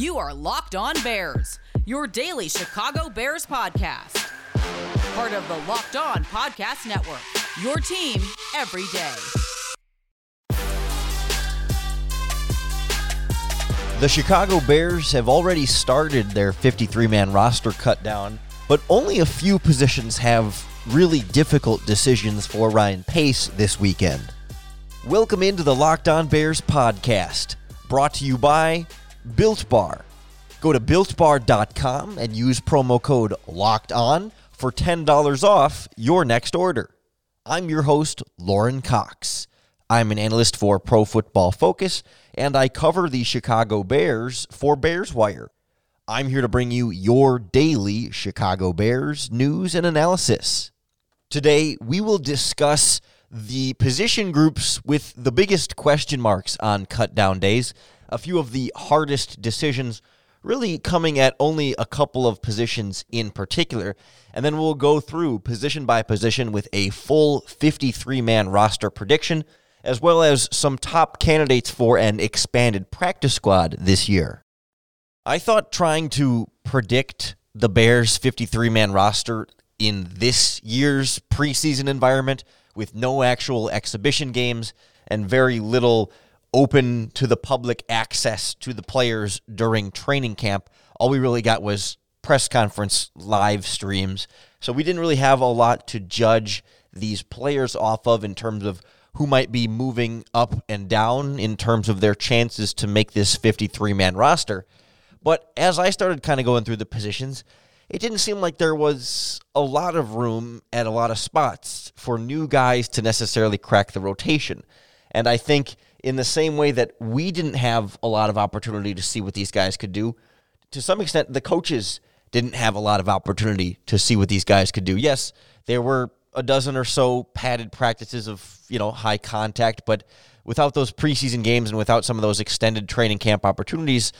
You are Locked On Bears, your daily Chicago Bears podcast. Part of the Locked On Podcast Network, your team every day. The Chicago Bears have already started their 53 man roster cutdown, but only a few positions have really difficult decisions for Ryan Pace this weekend. Welcome into the Locked On Bears podcast, brought to you by Built Bar. Go to builtbar.com and use promo code LOCKED ON for $10 off your next order. I'm your host, Lauren Cox. I'm an analyst for Pro Football Focus, and I cover the Chicago Bears for Bears Wire. I'm here to bring you your daily Chicago Bears news and analysis. Today, we will discuss the position groups with the biggest question marks on cut down days, a few of the hardest decisions really coming at only a couple of positions in particular. And then we'll go through position by position with a full 53 man roster prediction, as well as some top candidates for an expanded practice squad this year. I thought trying to predict the Bears' 53 man roster in this year's preseason environment with no actual exhibition games and very little open to the public access to the players during training camp. All we really got was press conference live streams. So we didn't really have a lot to judge these players off of in terms of who might be moving up and down in terms of their chances to make this 53 man roster. But as I started kind of going through the positions, it didn't seem like there was a lot of room at a lot of spots for new guys to necessarily crack the rotation. And I think in the same way that we didn't have a lot of opportunity to see what these guys could do, to some extent, the coaches didn't have a lot of opportunity to see what these guys could do. Yes, there were a dozen or so padded practices of, you know, high contact, but without those preseason games and without some of those extended training camp opportunities,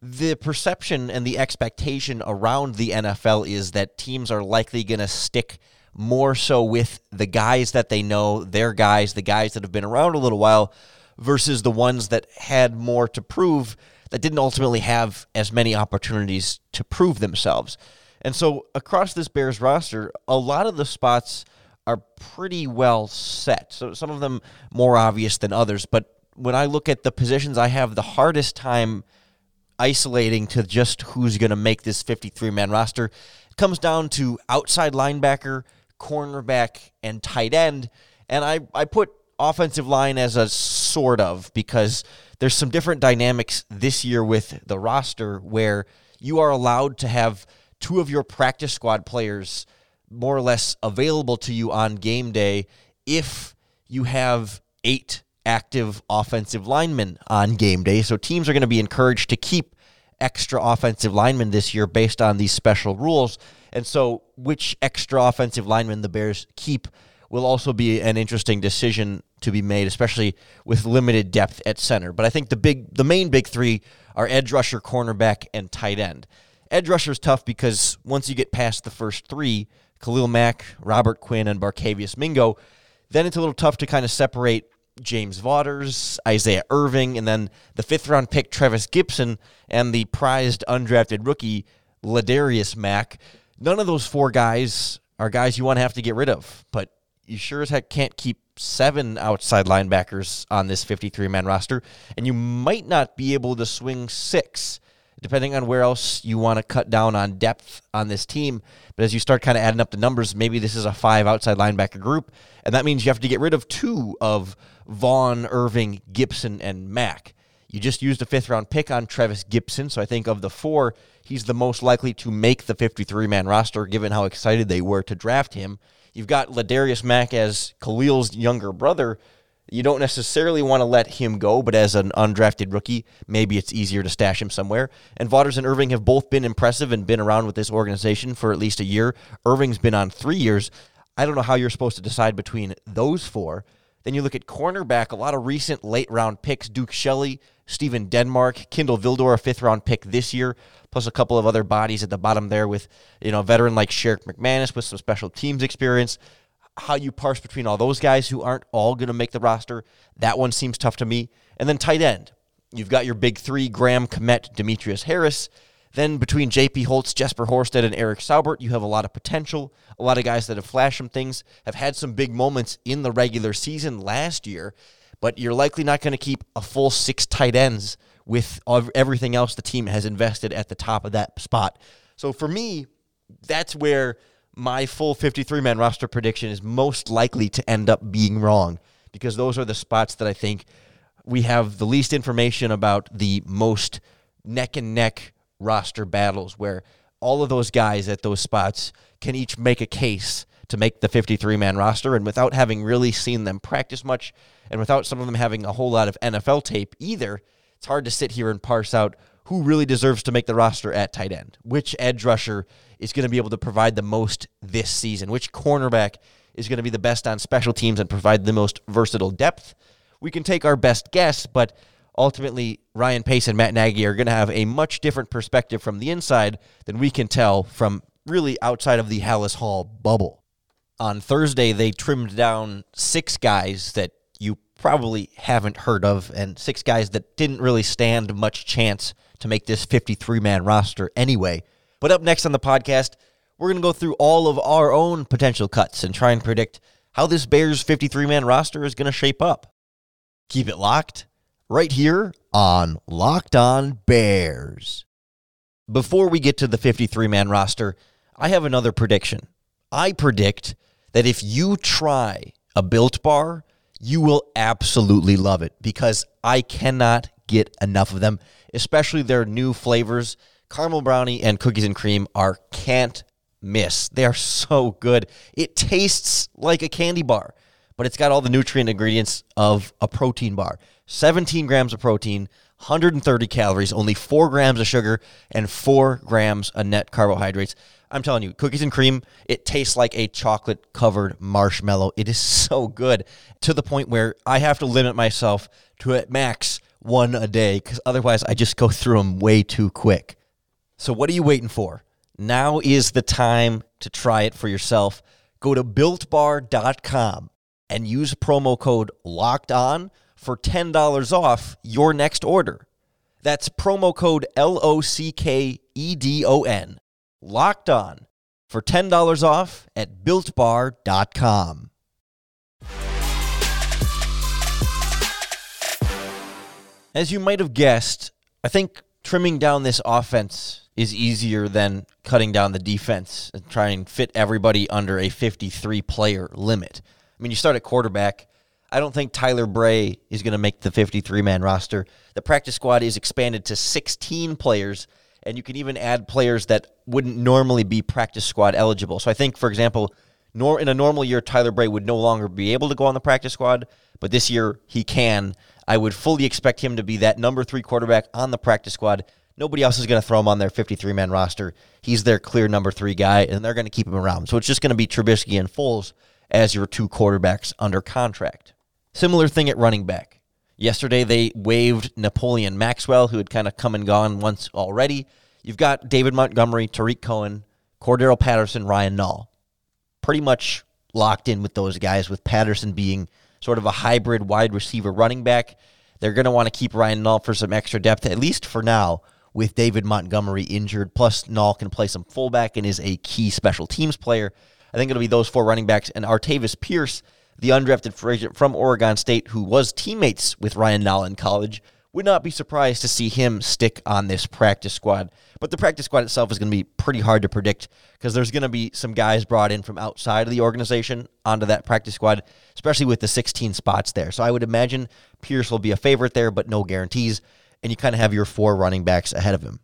the perception and the expectation around the NFL is that teams are likely going to stick more so with the guys that they know, their guys, the guys that have been around a little while, versus the ones that had more to prove that didn't ultimately have as many opportunities to prove themselves. And so across this Bears roster, a lot of the spots are pretty well set. So some of them more obvious than others, but when I look at the positions I have the hardest time isolating to just who's going to make this 53 man roster, it comes down to outside linebacker, cornerback, and tight end. And I, I put offensive line as a sort of because there's some different dynamics this year with the roster where you are allowed to have two of your practice squad players more or less available to you on game day if you have eight active offensive linemen on game day. So teams are going to be encouraged to keep extra offensive linemen this year based on these special rules. And so, which extra offensive linemen the Bears keep will also be an interesting decision to be made, especially with limited depth at center. But I think the big, the main big three are edge rusher, cornerback, and tight end. Edge rusher is tough because once you get past the first three, Khalil Mack, Robert Quinn, and Barkevious Mingo, then it's a little tough to kind of separate James Vaughters, Isaiah Irving, and then the fifth round pick Trevis Gibson and the prized undrafted rookie Ladarius Mack. None of those four guys are guys you want to have to get rid of, but you sure as heck can't keep seven outside linebackers on this 53 man roster, and you might not be able to swing six, depending on where else you want to cut down on depth on this team. But as you start kind of adding up the numbers, maybe this is a five outside linebacker group, and that means you have to get rid of two of Vaughn, Irving, Gibson, and Mack. You just used a fifth round pick on Trevis Gibson, so I think of the four, he's the most likely to make the 53 man roster given how excited they were to draft him. You've got Ladarius Mack as Khalil's younger brother. You don't necessarily want to let him go, but as an undrafted rookie, maybe it's easier to stash him somewhere. And Vaughters and Irving have both been impressive and been around with this organization for at least a year. Irving's been on three years. I don't know how you're supposed to decide between those four. Then you look at cornerback, a lot of recent late round picks Duke Shelley, Stephen Denmark, Kindle Vildor, a fifth round pick this year, plus a couple of other bodies at the bottom there with, you know, a veteran like Sherrick McManus with some special teams experience. How you parse between all those guys who aren't all going to make the roster, that one seems tough to me. And then tight end. You've got your big three Graham Kmet, Demetrius Harris. Then between JP Holtz, Jesper Horsted, and Eric Saubert, you have a lot of potential. A lot of guys that have flashed some things, have had some big moments in the regular season last year, but you're likely not going to keep a full six tight ends with everything else the team has invested at the top of that spot. So for me, that's where my full 53 man roster prediction is most likely to end up being wrong because those are the spots that I think we have the least information about the most neck and neck roster battles where all of those guys at those spots can each make a case to make the 53 man roster. And without having really seen them practice much, and without some of them having a whole lot of NFL tape either, it's hard to sit here and parse out who really deserves to make the roster at tight end, which edge rusher is going to be able to provide the most this season, which cornerback is going to be the best on special teams and provide the most versatile depth. We can take our best guess, but ultimately Ryan Pace and Matt Nagy are going to have a much different perspective from the inside than we can tell from really outside of the Halas Hall bubble. On Thursday, they trimmed down six guys that you probably haven't heard of, and six guys that didn't really stand much chance to make this 53 man roster anyway. But up next on the podcast, we're going to go through all of our own potential cuts and try and predict how this Bears 53 man roster is going to shape up. Keep it locked right here on Locked On Bears. Before we get to the 53 man roster, I have another prediction. I predict that if you try a built bar, you will absolutely love it because I cannot get enough of them, especially their new flavors. Caramel brownie and cookies and cream are can't miss. They are so good. It tastes like a candy bar, but it's got all the nutrient ingredients of a protein bar. 17 grams of protein, 130 calories, only 4 grams of sugar, and 4 grams of net carbohydrates. I'm telling you, cookies and cream, it tastes like a chocolate covered marshmallow. It is so good to the point where I have to limit myself to at max one a day because otherwise I just go through them way too quick. So, what are you waiting for? Now is the time to try it for yourself. Go to builtbar.com and use promo code locked on for $10 off your next order. That's promo code L O C K E D O N, locked on, for $10 off at builtbar.com. As you might have guessed, I think trimming down this offense is easier than cutting down the defense and trying to fit everybody under a 53 player limit. I mean, you start at quarterback I don't think Tyler Bray is going to make the 53 man roster. The practice squad is expanded to 16 players, and you can even add players that wouldn't normally be practice squad eligible. So I think, for example, nor in a normal year, Tyler Bray would no longer be able to go on the practice squad, but this year he can. I would fully expect him to be that number three quarterback on the practice squad. Nobody else is going to throw him on their 53 man roster. He's their clear number three guy, and they're going to keep him around. So it's just going to be Trubisky and Foles as your two quarterbacks under contract. Similar thing at running back. Yesterday, they waived Napoleon Maxwell, who had kind of come and gone once already. You've got David Montgomery, Tarik Cohen, Cordarrelle Patterson, Ryan Nall. Pretty much locked in with those guys, with Patterson being sort of a hybrid wide receiver running back. They're going to want to keep Ryan Nall for some extra depth, at least for now, with David Montgomery injured. Plus, Nall can play some fullback and is a key special teams player. I think it'll be those four running backs. And Artavis Pierce the undrafted free agent from Oregon State, who was teammates with Ryan Nall in college, would not be surprised to see him stick on this practice squad. But the practice squad itself is going to be pretty hard to predict because there's going to be some guys brought in from outside of the organization onto that practice squad, especially with the 16 spots there. So I would imagine Pierce will be a favorite there, but no guarantees. And you kind of have your four running backs ahead of him.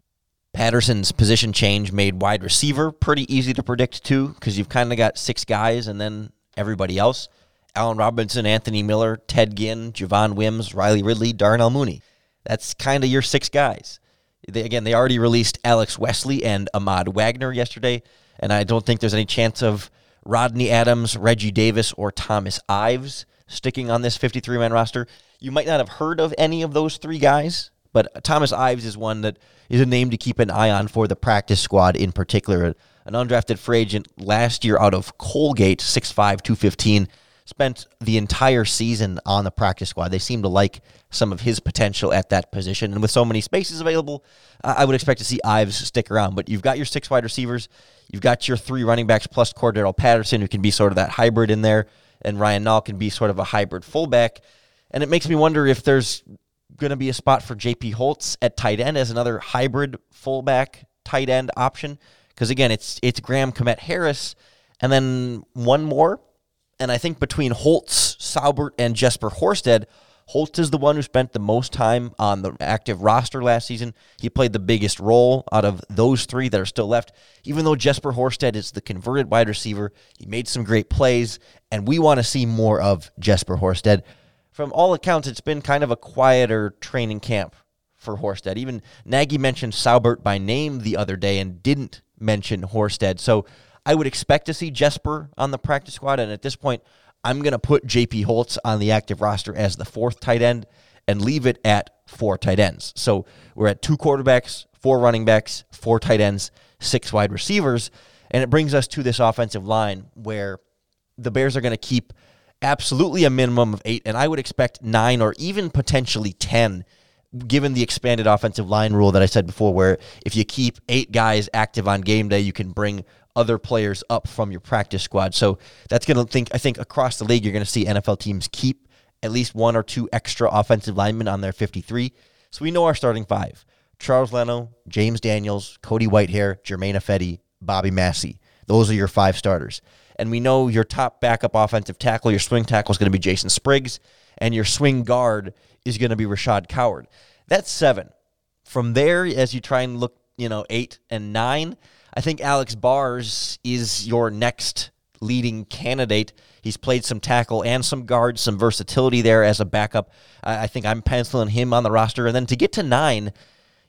Patterson's position change made wide receiver pretty easy to predict too, because you've kind of got six guys and then everybody else. Allen Robinson, Anthony Miller, Ted Ginn, Javon Wims, Riley Ridley, Darnell Mooney. That's kind of your six guys. They, again, they already released Alex Wesley and Ahmad Wagner yesterday, and I don't think there's any chance of Rodney Adams, Reggie Davis, or Thomas Ives sticking on this 53 man roster. You might not have heard of any of those three guys, but Thomas Ives is one that is a name to keep an eye on for the practice squad in particular. An undrafted free agent last year out of Colgate, 6'5, 215 spent the entire season on the practice squad. They seem to like some of his potential at that position. And with so many spaces available, I would expect to see Ives stick around. But you've got your six wide receivers, you've got your three running backs plus Cordarrelle Patterson, who can be sort of that hybrid in there, and Ryan Nall can be sort of a hybrid fullback. And it makes me wonder if there's going to be a spot for JP Holtz at tight end as another hybrid fullback tight end option. Because again, it's it's Graham Kmet Harris, and then one more. And I think between Holtz, Saubert, and Jesper Horsted, Holtz is the one who spent the most time on the active roster last season. He played the biggest role out of those three that are still left. Even though Jesper Horsted is the converted wide receiver, he made some great plays, and we want to see more of Jesper Horsted. From all accounts, it's been kind of a quieter training camp for Horsted. Even Nagy mentioned Saubert by name the other day and didn't mention Horsted. So I would expect to see Jesper on the practice squad. And at this point, I'm going to put JP Holtz on the active roster as the fourth tight end and leave it at four tight ends. So we're at two quarterbacks, four running backs, four tight ends, six wide receivers. And it brings us to this offensive line where the Bears are going to keep absolutely a minimum of eight, and I would expect nine or even potentially 10 given the expanded offensive line rule that I said before, where if you keep eight guys active on game day, you can bring other players up from your practice squad. So that's going to think I think across the league you're going to see NFL teams keep at least one or two extra offensive linemen on their 53. So we know our starting five: Charles Leno, James Daniels, Cody Whitehair, Germain Ifedi, Bobby Massie. Those are your five starters. And we know your top backup offensive tackle, your swing tackle is going to be Jason Spriggs, and your swing guard is going to be Rashaad Coward. That's seven. From there, as you try and look, you know, eight and nine, I think Alex Bars is your next leading candidate. He's played some tackle and some guard, some versatility there as a backup. I think I'm penciling him on the roster. And then to get to nine,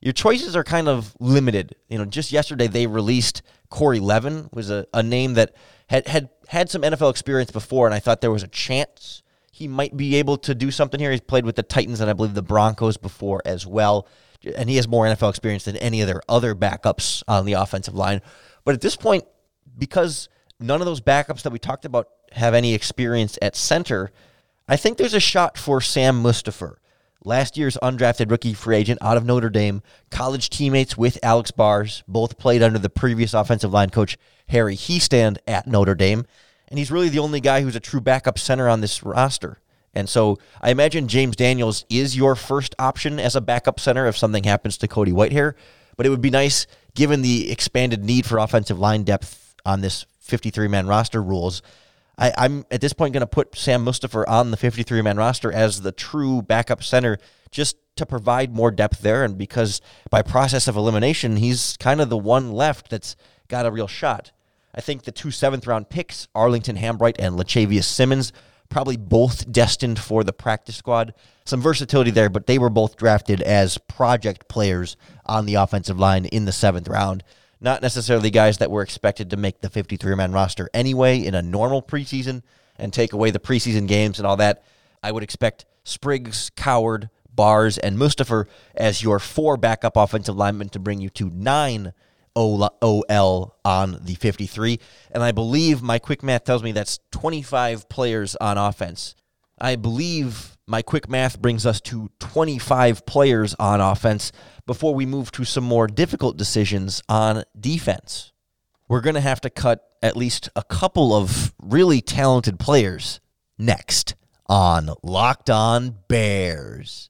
your choices are kind of limited. You know, just yesterday they released Corey Levin, was a, a name that had, had had some NFL experience before, and I thought there was a chance he might be able to do something here. He's played with the Titans and I believe the Broncos before as well and he has more NFL experience than any of their other backups on the offensive line. But at this point, because none of those backups that we talked about have any experience at center, I think there's a shot for Sam Mustipher. Last year's undrafted rookie free agent out of Notre Dame, college teammates with Alex Bars, both played under the previous offensive line coach Harry Hiestand at Notre Dame, and he's really the only guy who's a true backup center on this roster. And so I imagine James Daniels is your first option as a backup center if something happens to Cody Whitehair. But it would be nice, given the expanded need for offensive line depth on this 53 man roster rules. I, am at this point going to put Sam Mustipher on the 53 man roster as the true backup center just to provide more depth there. And because by process of elimination, he's kind of the one left that's got a real shot. I think the two seventh round picks, Arlington Hambright and Lachavious Simmons, probably both destined for the practice squad. Some versatility there, but they were both drafted as project players on the offensive line in the seventh round. Not necessarily guys that were expected to make the 53 man roster anyway in a normal preseason and take away the preseason games and all that. I would expect Spriggs, Coward, Bars, and Mustipher as your four backup offensive linemen to bring you to nine OL on the 53. And I believe my quick math tells me that's 25 players on offense. I believe my quick math brings us to 25 players on offense before we move to some more difficult decisions on defense. We're going to have to cut at least a couple of really talented players next on Locked On Bears.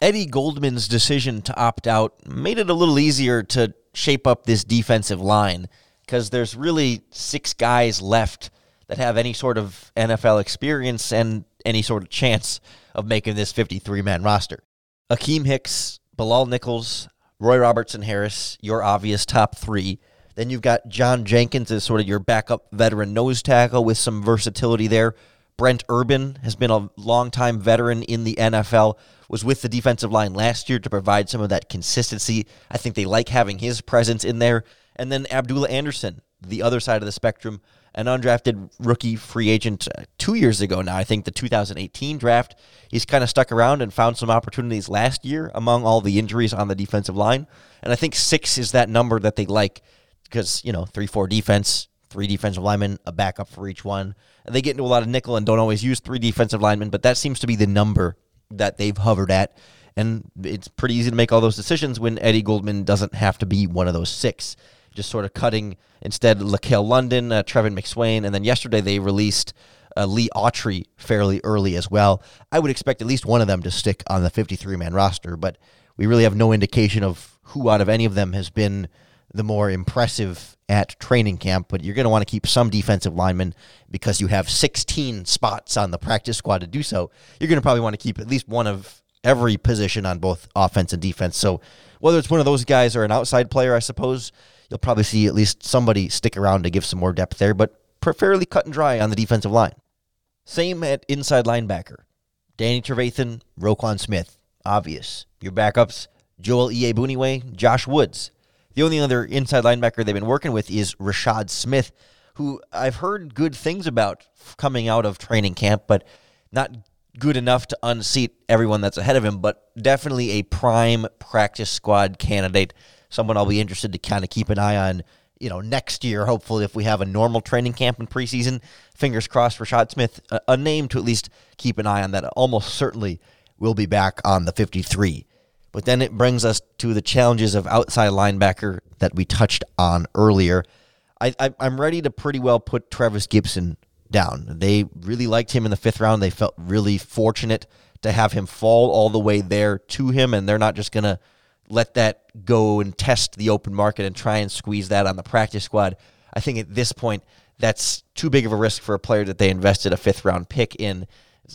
Eddie Goldman's decision to opt out made it a little easier to shape up this defensive line because there's really six guys left that have any sort of NFL experience and any sort of chance of making this 53 man roster. Akiem Hicks, Bilal Nichols, Roy Robertson Harris, your obvious top three. Then you've got John Jenkins as sort of your backup veteran nose tackle with some versatility there. Brent Urban has been a longtime veteran in the NFL, was with the defensive line last year to provide some of that consistency. I think they like having his presence in there. And then Abdullah Anderson, the other side of the spectrum, an undrafted rookie free agent uh, two years ago now. I think the 2018 draft. He's kind of stuck around and found some opportunities last year among all the injuries on the defensive line. And I think six is that number that they like because, you know, 3 4 defense, three defensive linemen, a backup for each one. And they get into a lot of nickel and don't always use three defensive linemen, but that seems to be the number that they've hovered at. And it's pretty easy to make all those decisions when Eddie Goldman doesn't have to be one of those six. Just sort of cutting instead LaCale London, uh, Trevin McSwain, and then yesterday they released uh, Lee Autry fairly early as well. I would expect at least one of them to stick on the 53 man roster, but we really have no indication of who out of any of them has been the more impressive at training camp. But you're going to want to keep some defensive linemen because you have 16 spots on the practice squad to do so. You're going to probably want to keep at least one of every position on both offense and defense. So whether it's one of those guys or an outside player, I suppose you'll probably see at least somebody stick around to give some more depth there. But fairly cut and dry on the defensive line. Same at inside linebacker. Danny Trevathan, Roquan Smith. Obvious. Your backups, Joel Iyiegbuniwe, Josh Woods. The only other inside linebacker they've been working with is Rashad Smith, who I've heard good things about coming out of training camp, but not good enough to unseat everyone that's ahead of him, but definitely a prime practice squad candidate. Someone I'll be interested to kind of keep an eye on you know, next year, hopefully, if we have a normal training camp in preseason, fingers crossed, Rashad Smith, a, a name to at least keep an eye on that almost certainly will be back on the 53. But then it brings us to the challenges of outside linebacker that we touched on earlier. I, I, I'm ready to pretty well put Trevis Gibson down. They really liked him in the fifth round. They felt really fortunate to have him fall all the way there to him, and they're not just going to let that go and test the open market and try and squeeze that on the practice squad. I think at this point, that's too big of a risk for a player that they invested a fifth round pick in.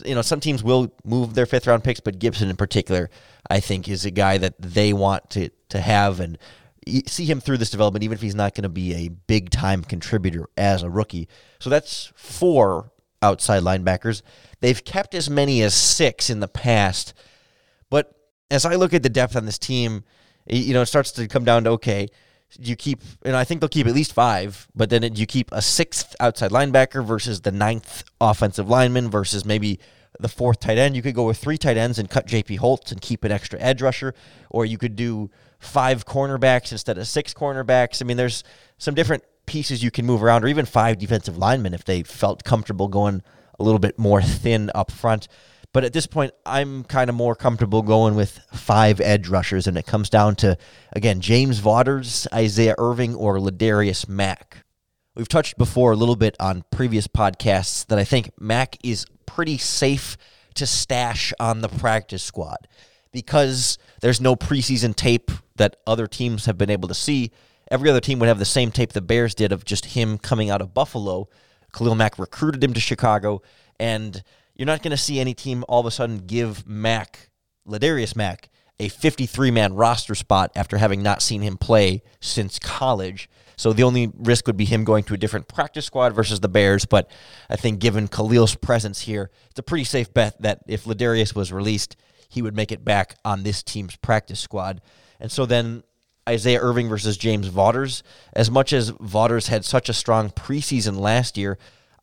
You know, some teams will move their fifth round picks, but Gibson in particular, I think, is a guy that they want to to have and see him through this development, even if he's not going to be a big time contributor as a rookie. So that's four outside linebackers. They've kept as many as six in the past, but as I look at the depth on this team, you know, it starts to come down to okay, you keep, and I think they'll keep at least five, but then you keep a sixth outside linebacker versus the ninth offensive lineman versus maybe the fourth tight end. You could go with three tight ends and cut JP Holtz and keep an extra edge rusher, or you could do five cornerbacks instead of six cornerbacks. I mean, there's some different pieces you can move around, or even five defensive linemen if they felt comfortable going a little bit more thin up front. But at this point, I'm kind of more comfortable going with five edge rushers, and it comes down to, again, James Vaughters, Isaiah Irving, or Ladarius Mack. We've touched before a little bit on previous podcasts that I think Mack is pretty safe to stash on the practice squad because there's no preseason tape that other teams have been able to see. Every other team would have the same tape the Bears did of just him coming out of Buffalo. Khalil Mack recruited him to Chicago, and you're not going to see any team all of a sudden give Mack, Ladarius Mack, a 53 man roster spot after having not seen him play since college. So the only risk would be him going to a different practice squad versus the Bears. But I think given Khalil's presence here, it's a pretty safe bet that if Ladarius was released, he would make it back on this team's practice squad. And so then Isaiah Irving versus James Vaughters. As much as Vaughters had such a strong preseason last year,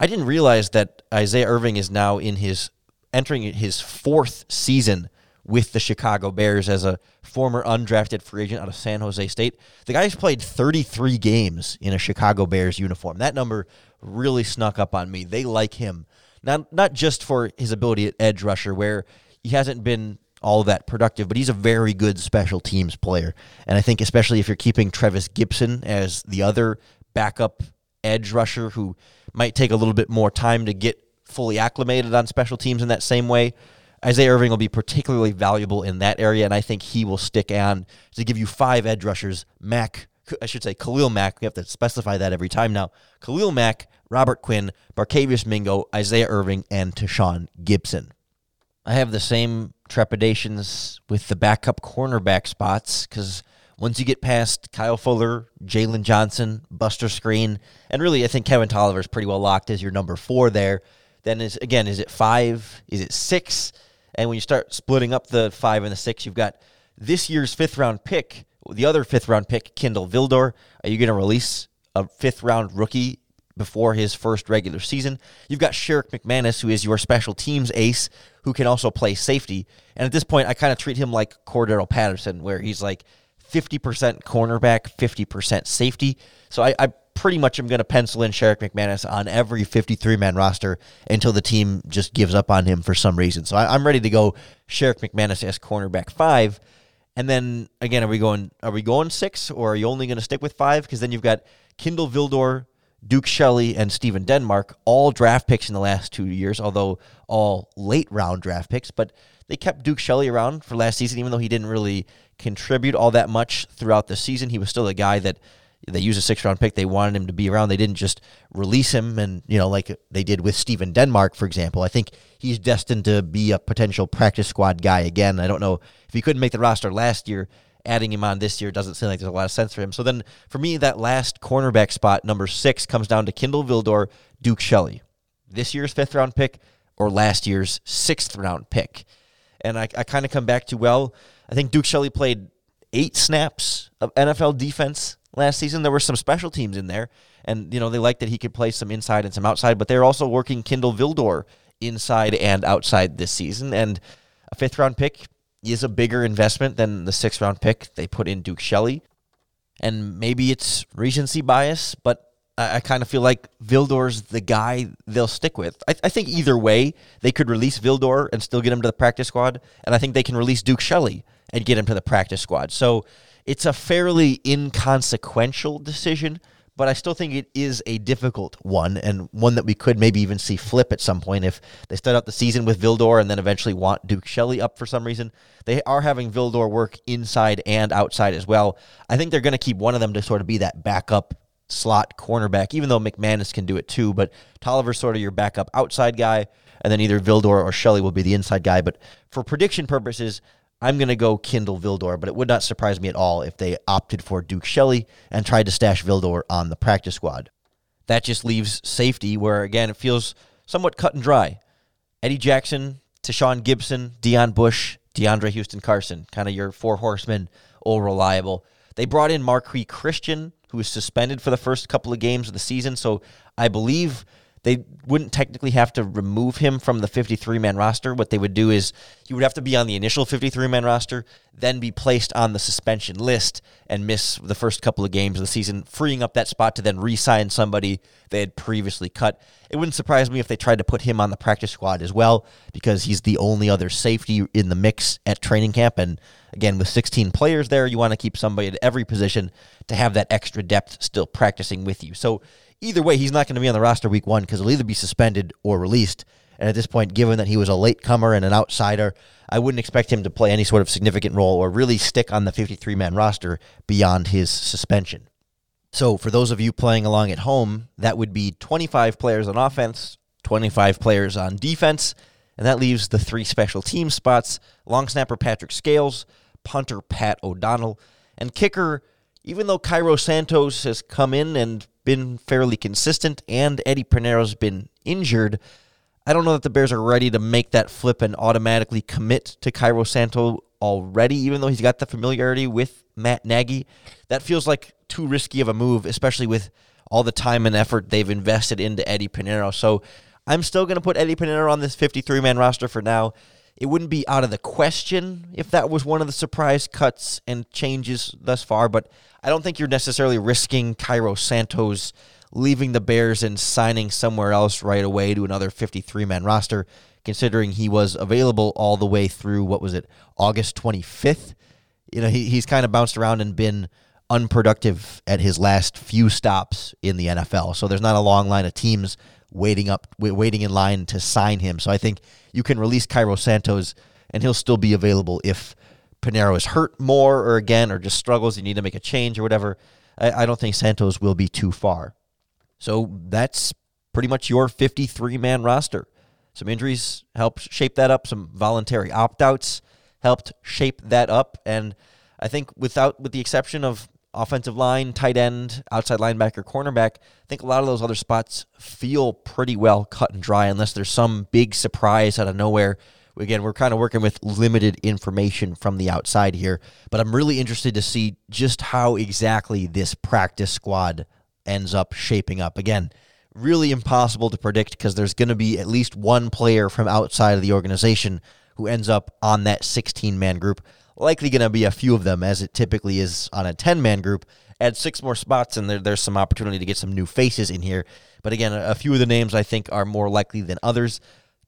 I didn't realize that Isaiah Irving is now in his entering his fourth season with the Chicago Bears as a former undrafted free agent out of San Jose State. The guy's played 33 games in a Chicago Bears uniform. That number really snuck up on me. They like him. Not not just for his ability at edge rusher where he hasn't been all that productive, but he's a very good special teams player. And I think especially if you're keeping Trevis Gibson as the other backup edge rusher who might take a little bit more time to get fully acclimated on special teams in that same way. Isaiah Irving will be particularly valuable in that area, and I think he will stick on to give you five edge rushers. Mack, I should say Khalil Mack. We have to specify that every time now. Khalil Mack, Robert Quinn, Barkevious Mingo, Isaiah Irving, and Tashaun Gibson. I have the same trepidations with the backup cornerback spots because once you get past Kyle Fuller, Jaylon Johnson, Buster Skrine, and really I think Kevin Toliver is pretty well locked as your number four there. Then is again, is it five? Is it six? And when you start splitting up the five and the six, you've got this year's fifth round pick, the other fifth round pick, Kindle Vildor. Are you going to release a fifth round rookie before his first regular season? You've got Sherrick McManus, who is your special teams ace, who can also play safety. And at this point, I kind of treat him like Cordarrelle Patterson, where he's like 50% cornerback, 50% safety. So I, I pretty much am going to pencil in Sherrick McManus on every 53 man roster until the team just gives up on him for some reason. So I, am ready to go Sherrick McManus as cornerback five. And then again, are we going are we going six or are you only going to stick with five? Because then you've got Kindle Vildor, Duke Shelley, and Stephen Denmark, all draft picks in the last two years, although all late round draft picks. But they kept Duke Shelley around for last season, even though he didn't really contribute all that much throughout the season. He was still a guy that they used a six round pick. They wanted him to be around. They didn't just release him and, you know, like they did with Stephen Denmark, for example. I think he's destined to be a potential practice squad guy again. I don't know if he couldn't make the roster last year, adding him on this year doesn't seem like there's a lot of sense for him. So then for me, that last cornerback spot, number six, comes down to Kindle Vildor, Duke Shelley. This year's fifth round pick or last year's sixth round pick. And I, I kind of come back to, well, I think Duke Shelley played eight snaps of NFL defense last season. There were some special teams in there, and you know they liked that he could play some inside and some outside. But they're also working Kindle Vildor inside and outside this season, and a fifth round pick is a bigger investment than the sixth round pick they put in Duke Shelley. And maybe it's recency bias, but I, I kind of feel like Vildor's the guy they'll stick with. I, I, think either way, they could release Vildor and still get him to the practice squad, and I think they can release Duke Shelley and get him to the practice squad. So it's a fairly inconsequential decision, but I still think it is a difficult one and one that we could maybe even see flip at some point if they start out the season with Vildor and then eventually want Duke Shelley up for some reason. They are having Vildor work inside and outside as well. I think they're going to keep one of them to sort of be that backup slot cornerback, even though McManus can do it too. But Toliver's sort of your backup outside guy, and then either Vildor or Shelley will be the inside guy. But for prediction purposes, I'm going to go Kindle Vildor, but it would not surprise me at all if they opted for Duke Shelley and tried to stash Vildor on the practice squad. That just leaves safety, where again it feels somewhat cut and dry. Eddie Jackson, Tashaun Gibson, Deon Bush, DeAndre Houston Carson, kind of your four horsemen, all reliable. They brought in Marqui Christian, who was suspended for the first couple of games of the season, so I believe they wouldn't technically have to remove him from the 53 man roster. What they would do is he would have to be on the initial 53 man roster, then be placed on the suspension list and miss the first couple of games of the season, freeing up that spot to then re sign somebody they had previously cut. It wouldn't surprise me if they tried to put him on the practice squad as well, because he's the only other safety in the mix at training camp. And again, with 16 players there, you want to keep somebody at every position to have that extra depth still practicing with you. So either way, he's not going to be on the roster week one because he'll either be suspended or released. And at this point, given that he was a late comer and an outsider, I wouldn't expect him to play any sort of significant role or really stick on the 53 man roster beyond his suspension. So, for those of you playing along at home, that would be 25 players on offense, 25 players on defense, and that leaves the three special team spots long snapper Patrick Scales, punter Pat O'Donnell, and kicker, even though Cairo Santos has come in and been fairly consistent, and Eddie Pineiro's been injured. I don't know that the Bears are ready to make that flip and automatically commit to Cairo Santo already, even though he's got the familiarity with Matt Nagy. That feels like too risky of a move, especially with all the time and effort they've invested into Eddie Pineiro. So I'm still going to put Eddie Pineiro on this 53 man roster for now. It wouldn't be out of the question if that was one of the surprise cuts and changes thus far, but I don't think you're necessarily risking Cairo Santos leaving the Bears and signing somewhere else right away to another 53 man roster, considering he was available all the way through, what was it, August 25th? You know, he, he's kind of bounced around and been unproductive at his last few stops in the NFL. So there's not a long line of teams waiting up, waiting in line to sign him. So I think you can release Cairo Santos and he'll still be available if Pineiro is hurt more or again or just struggles. You need to make a change or whatever. I, I don't think Santos will be too far. So that's pretty much your 53 man roster. Some injuries helped shape that up. Some voluntary opt outs helped shape that up. And I think without, with the exception of offensive line, tight end, outside linebacker, cornerback, I think a lot of those other spots feel pretty well cut and dry unless there's some big surprise out of nowhere. Again, we're kind of working with limited information from the outside here, but I'm really interested to see just how exactly this practice squad ends up shaping up. Again, really impossible to predict because there's going to be at least one player from outside of the organization who ends up on that 16 man group. likely going to be a few of them, as it typically is on a 10 man group. Add six more spots, and there, there's some opportunity to get some new faces in here. But again, a, a few of the names I think are more likely than others.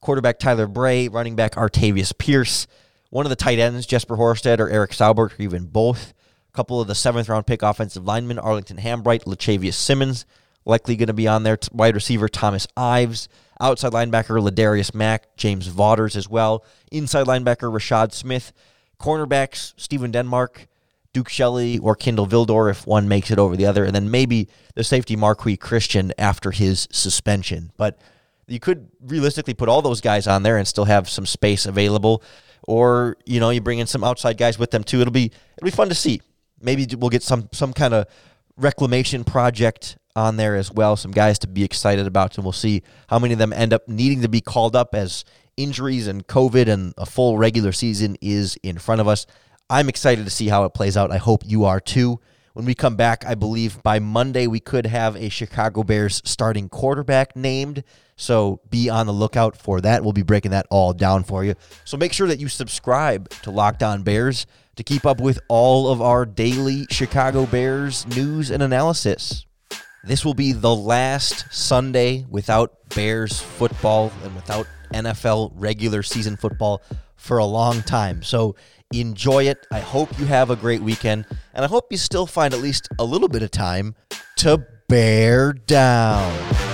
Quarterback Tyler Bray, running back Artavis Pierce, one of the tight ends, Jesper Horsted or Eric Saubert, or even both. A couple of the seventh round pick offensive linemen, Arlington Hambright, Lachavious Simmons, likely going to be on there. Wide receiver Thomas Ives, outside linebacker Ladarius Mack, James Vaughters as well. Inside linebacker Rashad Smith, cornerbacks Stephen Denmark, Duke Shelley, or Kindle Vildor if one makes it over the other, and then maybe the safety Marqui Christian after his suspension. But you could realistically put all those guys on there and still have some space available. Or, you know, you bring in some outside guys with them too. It'll be it'll be fun to see. Maybe we'll get some some kind of reclamation project on there as well. Some guys to be excited about, and we'll see how many of them end up needing to be called up as injuries and COVID and a full regular season is in front of us. I'm excited to see how it plays out. I hope you are too. When we come back, I believe by Monday we could have a Chicago Bears starting quarterback named. So be on the lookout for that. We'll be breaking that all down for you. So make sure that you subscribe to Locked On Bears to keep up with all of our daily Chicago Bears news and analysis. This will be the last Sunday without Bears football and without NFL regular season football for a long time. So enjoy it. I hope you have a great weekend, and I hope you still find at least a little bit of time to bear down.